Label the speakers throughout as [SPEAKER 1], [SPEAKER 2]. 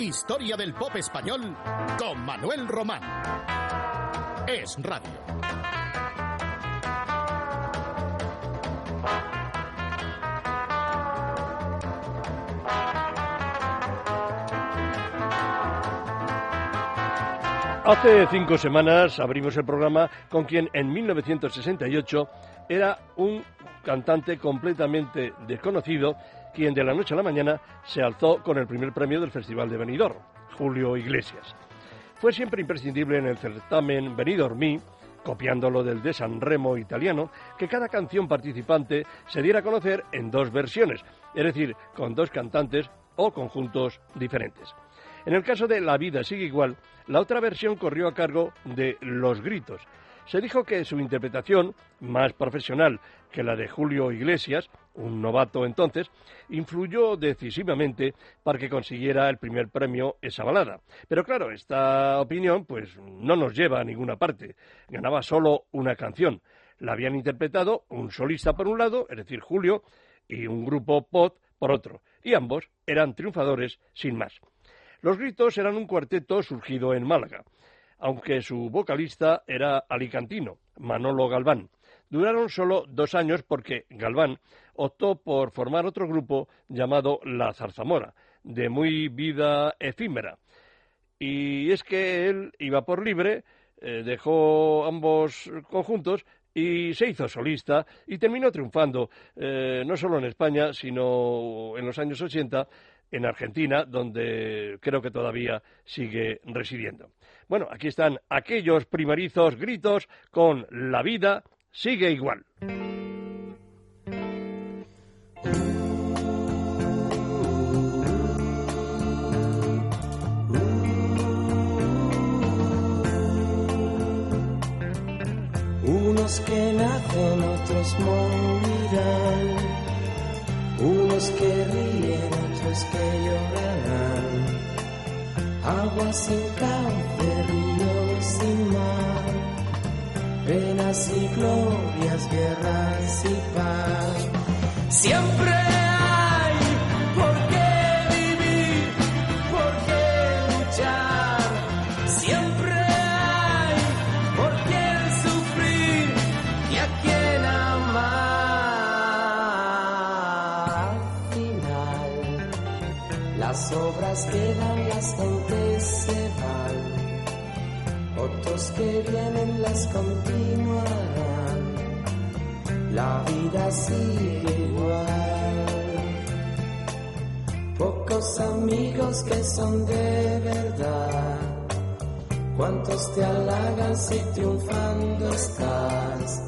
[SPEAKER 1] Historia del pop español con Manuel Román. Es Radio.
[SPEAKER 2] Hace cinco semanas abrimos el programa con quien en 1968 era un cantante completamente desconocido, quien de la noche a la mañana se alzó con el primer premio del Festival de Benidorm, Julio Iglesias. Fue siempre imprescindible en el certamen Benidorm Me, copiándolo del de San Remo italiano, que cada canción participante se diera a conocer en dos versiones, es decir, con dos cantantes o conjuntos diferentes. En el caso de La vida sigue igual, la otra versión corrió a cargo de Los Gritos. Se dijo que su interpretación, más profesional que la de Julio Iglesias, un novato entonces, influyó decisivamente para que consiguiera el primer premio esa balada. Pero claro, esta opinión pues no nos lleva a ninguna parte. Ganaba solo una canción. La habían interpretado un solista por un lado, es decir, Julio, y un grupo pop por otro. Y ambos eran triunfadores sin más. Los Gritos eran un cuarteto surgido en Málaga, aunque su vocalista era alicantino, Manolo Galván. Duraron solo dos años porque Galván optó por formar otro grupo llamado La Zarzamora, de muy vida efímera. Y es que él iba por libre, eh, dejó ambos conjuntos y se hizo solista y terminó triunfando, eh, no solo en España, sino en los años 80 en Argentina, donde creo que todavía sigue residiendo. Bueno, aquí están aquellos primerizos gritos con La vida sigue igual.
[SPEAKER 3] Unos que nacen, otros morirán. Unos que ríen, que llorarán. Agua sin cauce, río sin mar. Penas y glorias, guerras y paz. Siempre las obras quedan, las gentes se van. Otros que vienen las continuarán. La vida sigue igual. Pocos amigos que son de verdad. Cuántos te halagan si triunfando estás.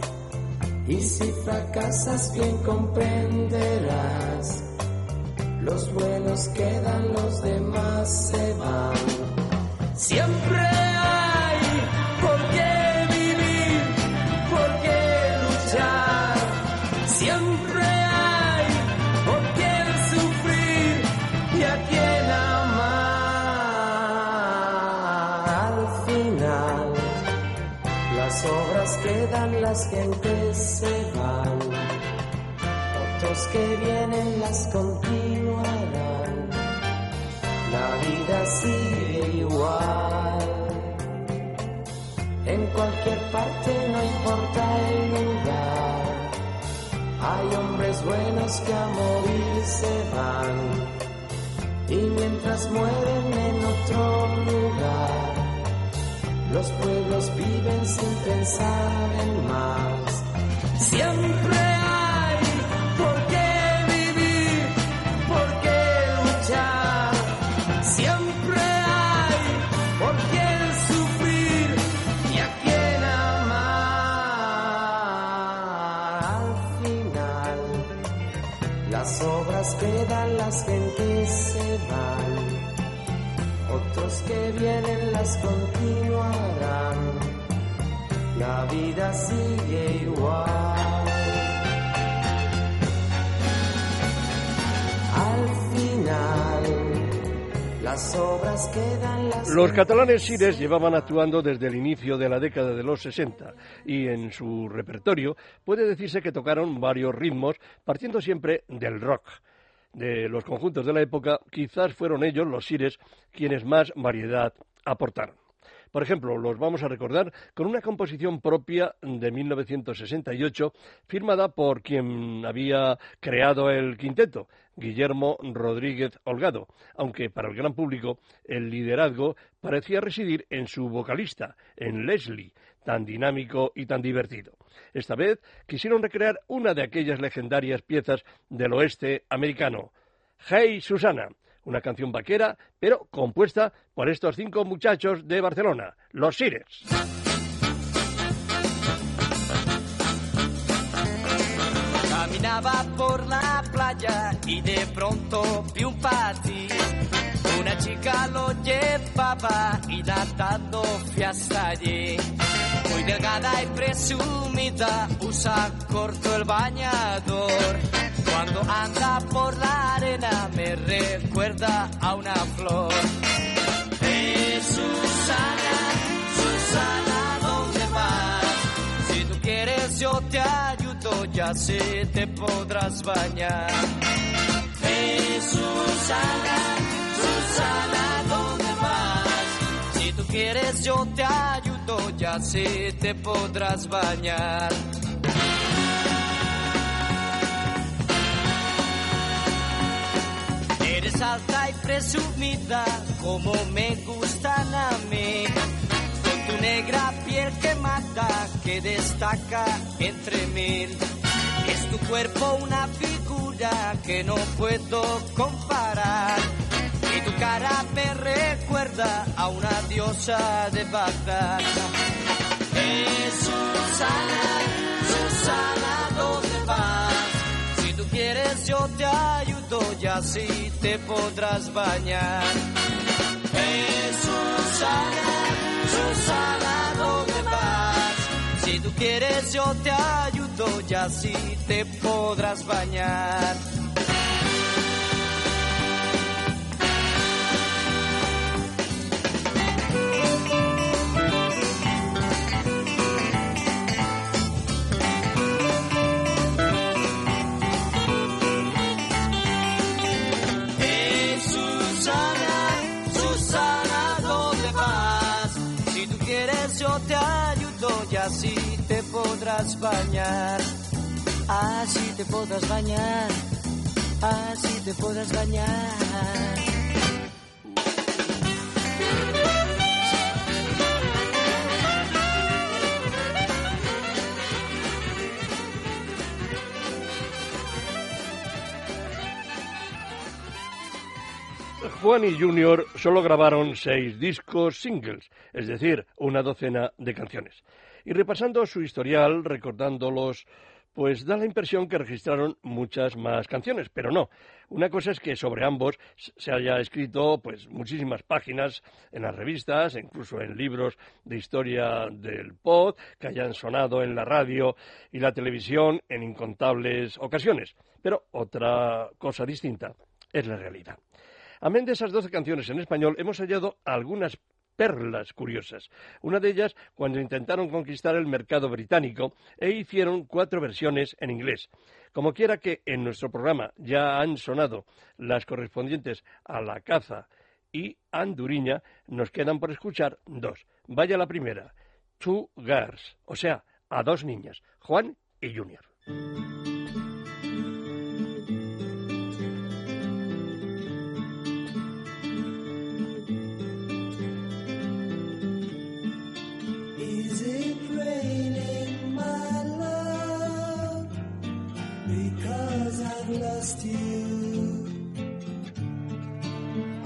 [SPEAKER 3] Y si fracasas bien comprenderás. Los buenos quedan, los demás se van. Siempre hay por qué vivir, por qué luchar. Siempre hay por quién sufrir y a quién amar. Al final, las obras quedan, las gentes. Otros que vienen las continuarán. La vida sigue igual. En cualquier parte no importa el lugar. Hay hombres buenos que a morir se van. Y mientras mueren en otro lugar, los pueblos viven sin pensar en más. Siempre continuarán. La vida sigue igual. Al final, las obras quedan las
[SPEAKER 2] Los catalanes Sires llevaban actuando desde el inicio de la década de los 60 y en su repertorio puede decirse que tocaron varios ritmos partiendo siempre del rock. De los conjuntos de la época, quizás fueron ellos, los Sires, quienes más variedad aportaron. Por ejemplo, los vamos a recordar con una composición propia de 1968, firmada por quien había creado el quinteto, Guillermo Rodríguez Holgado, aunque para el gran público el liderazgo parecía residir en su vocalista, en Leslie, tan dinámico y tan divertido. Esta vez quisieron recrear una de aquellas legendarias piezas del oeste americano, Hey Susana, una canción vaquera, pero compuesta por estos cinco muchachos de Barcelona, los Sires.
[SPEAKER 4] Caminaba por la playa y de pronto vi un pati. Una chica lo llevaba y nadando fui allí. Muy delgada y presumida, usa corto el bañador. Cuando anda por la arena me recuerda a una flor. Susana, Susana, ¿dónde vas? Si tú quieres yo te ayudo, ya sé te podrás bañar. Susana, Susana, ¿dónde vas? Si tú quieres yo te ayudo, ya sé te podrás bañar. Eres alta y presumida como me gustan a mí. Con tu negra piel que mata, que destaca entre mil. Es tu cuerpo una figura que no puedo comparar. Y tu cara me recuerda a una diosa de Bagdad. Eh, Susana, Susana, ¿dónde vas? Si tú quieres yo te ayudo y así te podrás bañar. Eh, Susana, Susana, ¿dónde vas? Si tú quieres yo te ayudo y así te podrás bañar. Susana, Susana, ¿dónde vas? Si tú quieres yo te ayudo y así podrás bañar. Así te podrás bañar. Así te podrás bañar.
[SPEAKER 2] Juan y Junior solo grabaron seis discos singles, es decir, una docena de canciones. Y repasando su historial, recordándolos, pues da la impresión que registraron muchas más canciones, pero no. Una cosa es que sobre ambos se haya escrito pues muchísimas páginas en las revistas, incluso en libros de historia del pod, que hayan sonado en la radio y la televisión en incontables ocasiones. Pero otra cosa distinta es la realidad. Amén de esas doce canciones en español, hemos hallado algunas perlas curiosas. Una de ellas cuando intentaron conquistar el mercado británico e hicieron cuatro versiones en inglés. Como quiera que en nuestro programa ya han sonado las correspondientes a La Caza y Anduriña, nos quedan por escuchar dos. Vaya la primera, Two Girls, o sea, a dos niñas, Juan y Junior.
[SPEAKER 3] just you.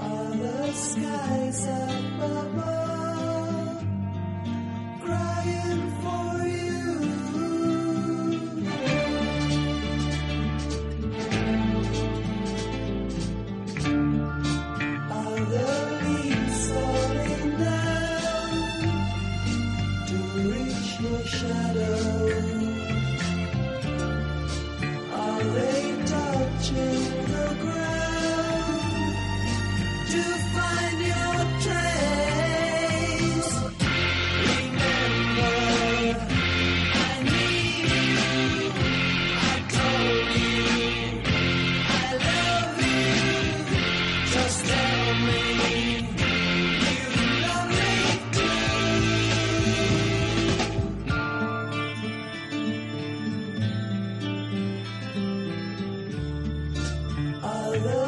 [SPEAKER 3] All the skies above. love.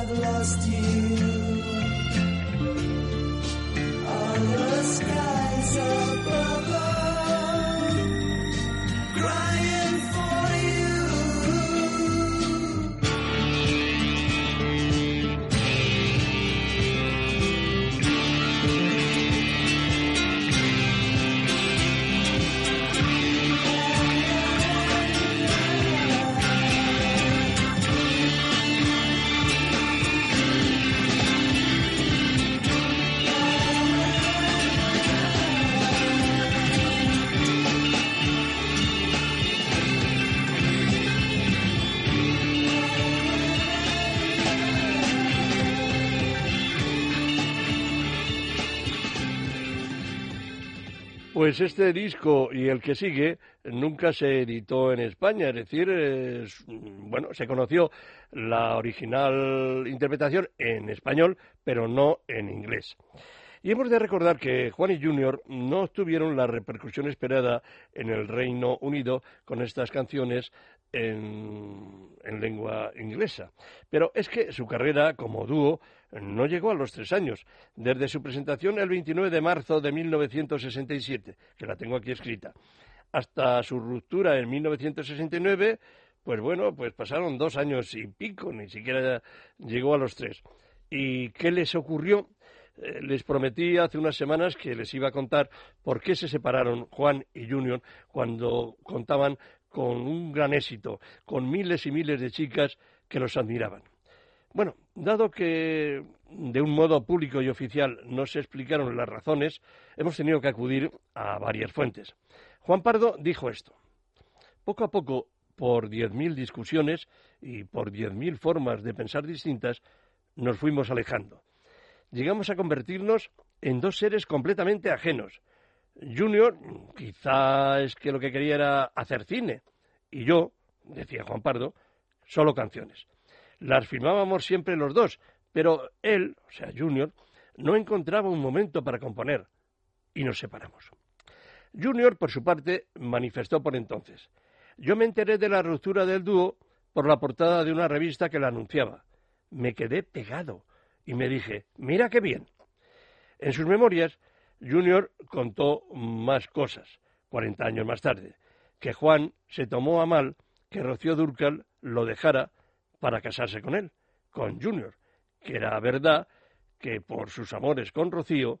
[SPEAKER 3] I've lost you.
[SPEAKER 2] Pues este disco y el que sigue nunca se editó en España, es decir, bueno, se conoció la original interpretación en español, pero no en inglés. Y hemos de recordar que Juan y Junior no obtuvieron la repercusión esperada en el Reino Unido con estas canciones en, en lengua inglesa. Pero es que su carrera como dúo no llegó a los tres años, desde su presentación el 29 de marzo de 1967, que la tengo aquí escrita, hasta su ruptura en 1969, pues bueno, pues pasaron dos años y pico, ni siquiera llegó a los tres. ¿Y qué les ocurrió? Eh, les prometí hace unas semanas que les iba a contar por qué se separaron Juan y Junior cuando contaban con un gran éxito, con miles y miles de chicas que los admiraban. Bueno, dado que de un modo público y oficial no se explicaron las razones, hemos tenido que acudir a varias fuentes. Juan Pardo dijo esto. Poco a poco, por 10.000 discusiones y por 10.000 formas de pensar distintas, nos fuimos alejando. Llegamos a convertirnos en dos seres completamente ajenos. Junior quizá es que lo que quería era hacer cine y yo, decía Juan Pardo, solo canciones. Las filmábamos siempre los dos, pero él, o sea, Junior, no encontraba un momento para componer y nos separamos. Junior, por su parte, manifestó por entonces. Yo me enteré de la ruptura del dúo por la portada de una revista que la anunciaba. Me quedé pegado y me dije, mira qué bien. En sus memorias, Junior contó más cosas, 40 años más tarde, que Juan se tomó a mal que Rocío Durcal lo dejara para casarse con él, con Junior, que era verdad que por sus amores con Rocío,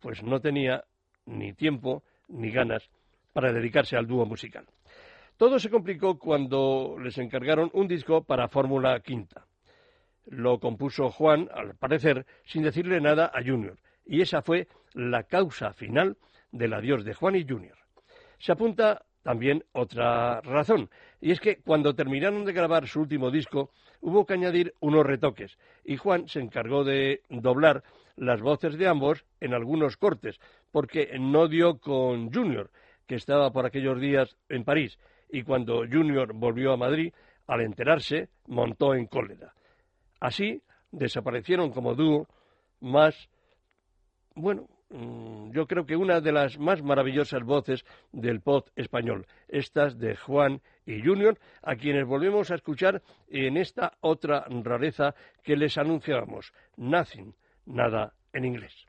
[SPEAKER 2] pues no tenía ni tiempo ni ganas para dedicarse al dúo musical. Todo se complicó cuando les encargaron un disco para Fórmula Quinta. Lo compuso Juan, al parecer, sin decirle nada a Junior, y esa fue la causa final del adiós de Juan y Junior. Se apunta también otra razón, y es que cuando terminaron de grabar su último disco hubo que añadir unos retoques, y Juan se encargó de doblar las voces de ambos en algunos cortes, porque no dio con Junior, que estaba por aquellos días en París, y cuando Junior volvió a Madrid, al enterarse, montó en cólera. Así desaparecieron como dúo más, bueno, yo creo que una de las más maravillosas voces del pop español, estas de Juan y Junior, a quienes volvemos a escuchar en esta otra rareza que les anunciábamos, Nothing, nada en inglés.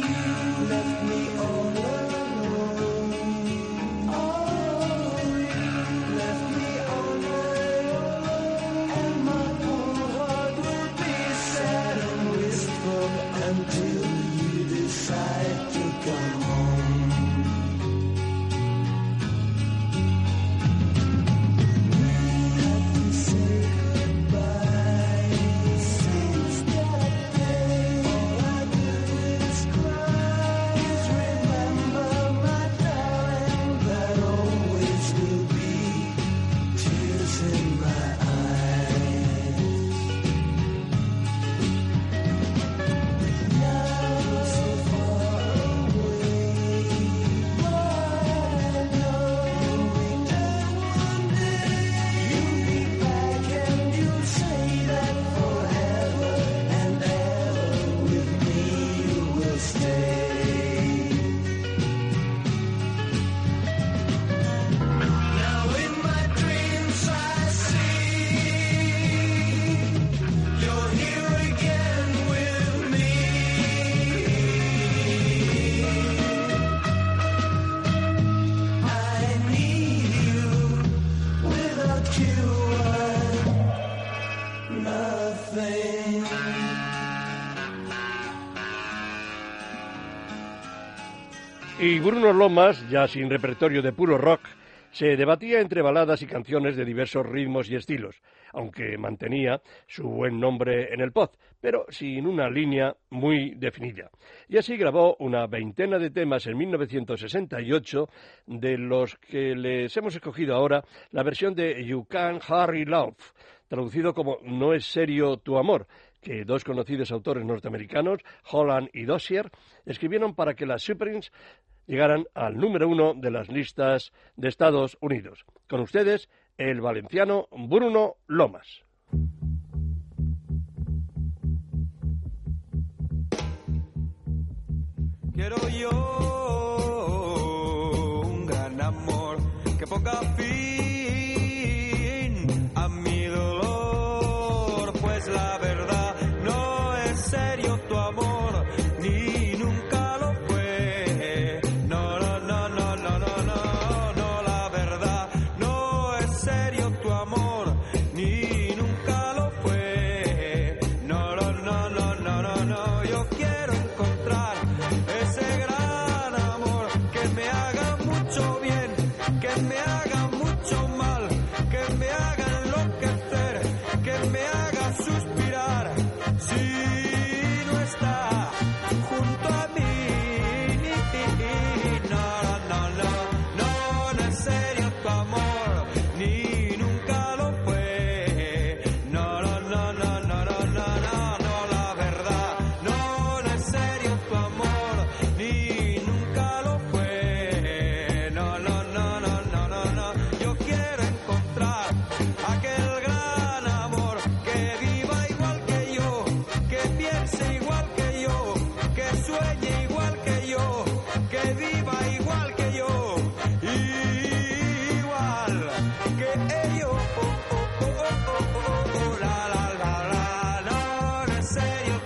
[SPEAKER 3] You left me all
[SPEAKER 5] alone.
[SPEAKER 2] Bruno Lomas, ya sin repertorio de puro rock, se debatía entre baladas y canciones de diversos ritmos y estilos, aunque mantenía su buen nombre en el pop, pero sin una línea muy definida. Y así grabó una veintena de temas en 1968, de los que les hemos escogido ahora la versión de You Can Hurry Love, traducido como No es serio tu amor, que dos conocidos autores norteamericanos, Holland y Dossier, escribieron para que las Supremes llegaran al número uno de las listas de Estados Unidos. Con ustedes, el valenciano Bruno Lomas.
[SPEAKER 6] Quiero yo. serio.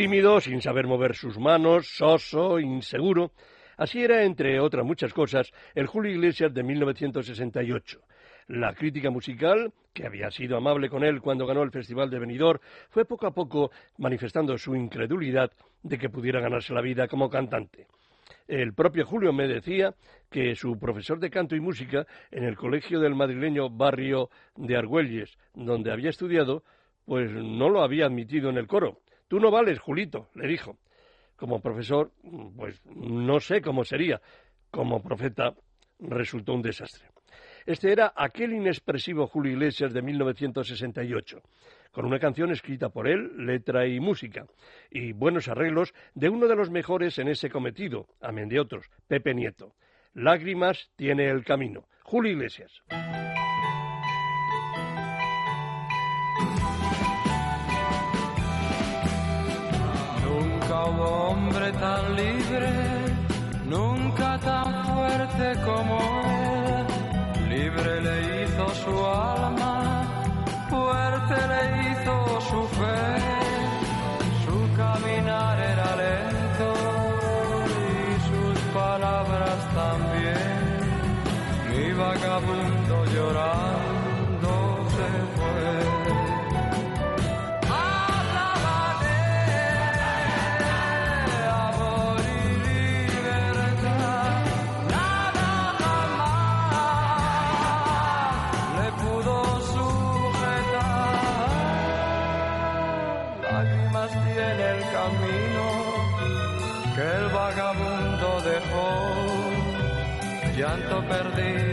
[SPEAKER 2] Tímido, sin saber mover sus manos, soso, inseguro. Así era, entre otras muchas cosas, el Julio Iglesias de 1968. La crítica musical, que había sido amable con él cuando ganó el Festival de Benidorm, fue poco a poco manifestando su incredulidad de que pudiera ganarse la vida como cantante. El propio Julio me decía que su profesor de canto y música en el colegio del madrileño barrio de Argüelles, donde había estudiado, pues no lo había admitido en el coro. Tú no vales, Julito, le dijo. Como profesor, pues no sé cómo sería. Como profeta, resultó un desastre. Este era aquel inexpresivo Julio Iglesias de 1968, con una canción escrita por él, letra y música, y buenos arreglos de uno de los mejores en ese cometido, amén de otros, Pepe Nieto. Lágrimas tiene el camino. Julio Iglesias.
[SPEAKER 7] Le hizo llanto perdido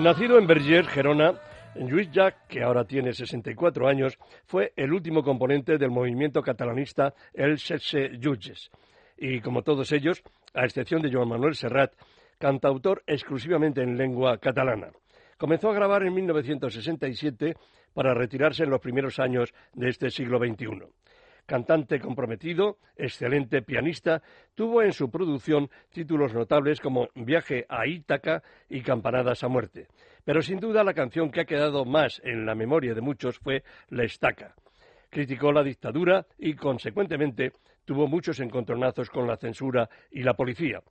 [SPEAKER 2] Nacido en Vergers, Gerona, Lluís Llach, que ahora tiene 64 años, fue el último componente del movimiento catalanista El Setze Jutges. Y como todos ellos, a excepción de Joan Manuel Serrat, cantautor exclusivamente en lengua catalana. Comenzó a grabar en 1967 para retirarse en los primeros años de este siglo XXI. Cantante comprometido, excelente pianista, tuvo en su producción títulos notables como Viaje a Ítaca y Campanadas a muerte. Pero sin duda la canción que ha quedado más en la memoria de muchos fue La Estaca. Criticó la dictadura y, consecuentemente, tuvo muchos encontronazos con la censura y la policía.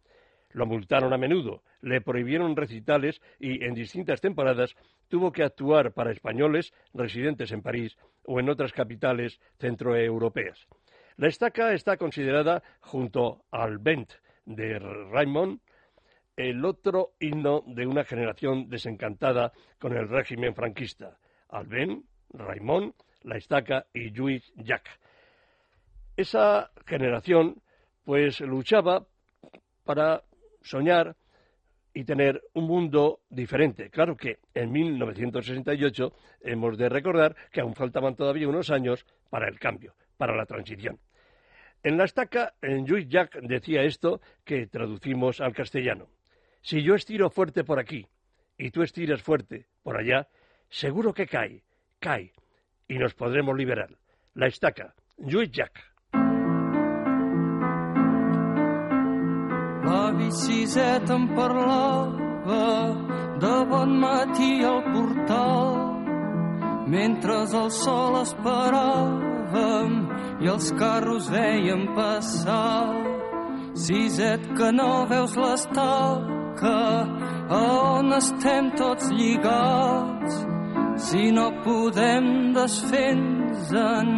[SPEAKER 2] Lo multaron a menudo, le prohibieron recitales y en distintas temporadas tuvo que actuar para españoles residentes en París o en otras capitales centroeuropeas. La estaca está considerada, junto al Vent de Raymond, el otro himno de una generación desencantada con el régimen franquista. Albén, Raymond, La Estaca y Lluís Llach. Esa generación, pues, luchaba para soñar y tener un mundo diferente. Claro que en 1968 hemos de recordar que aún faltaban todavía unos años para el cambio, para la transición. En la estaca, en Lluís Llach decía esto que traducimos al castellano. Si yo estiro fuerte por aquí y tú estiras fuerte por allá, seguro que cae, cae, y nos podremos liberar. La estaca, Lluís Llach.
[SPEAKER 8] La biciseta em parlava de bon matí al portal mentre el sol esperàvem i els carros veiem passar. Siset que no veus l'estaca a on estem tots lligats si no podem desfer-nos-en,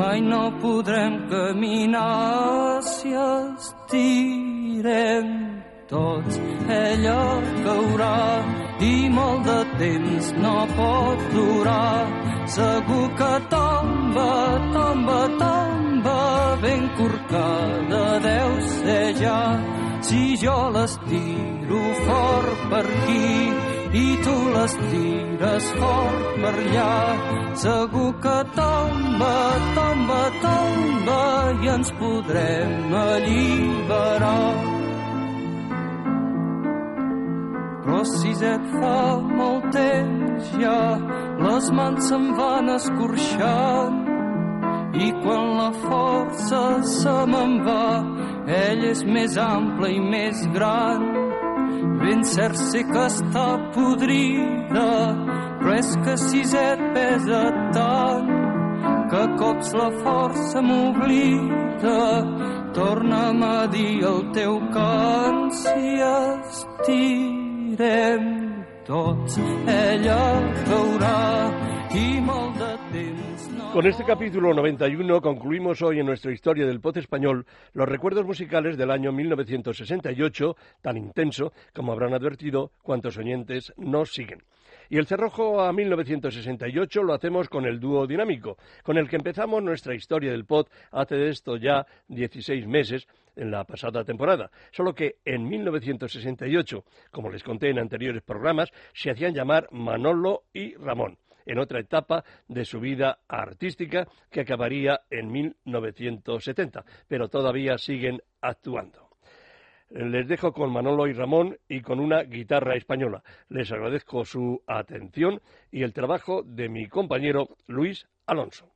[SPEAKER 8] mai no podrem caminar si estirem tots. Ella caurà i molt de temps no pot durar. Segur que tomba, tomba, tomba, ben corcada deu ser ja. Si jo les tiro fort per aquí i tu les tires fort per allà, segur que tomba, tomba, tomba i ens podrem alliberar. Però si et fa molt temps ja, les mans se'n van escorxant i quan la força se me'n va, ell és més ample i més gran. Ben cert sé que està podrida, però és que si et pesa tant que cops la força m'oblida. Torna'm a dir el teu cant si estirem tots. Ella caurà i molt de temps.
[SPEAKER 2] Con este capítulo 91 concluimos hoy en nuestra historia del pop español los recuerdos musicales del año 1968, tan intenso como habrán advertido cuantos oyentes nos siguen. Y el cerrojo a 1968 lo hacemos con el dúo dinámico, con el que empezamos nuestra historia del pop hace de esto ya 16 meses en la pasada temporada. Solo que en 1968, como les conté en anteriores programas, se hacían llamar Manolo y Ramón en otra etapa de su vida artística que acabaría en 1970, pero todavía siguen actuando. Les dejo con Manolo y Ramón y con una guitarra española. Les agradezco su atención y el trabajo de mi compañero Luis Alonso.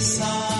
[SPEAKER 3] song.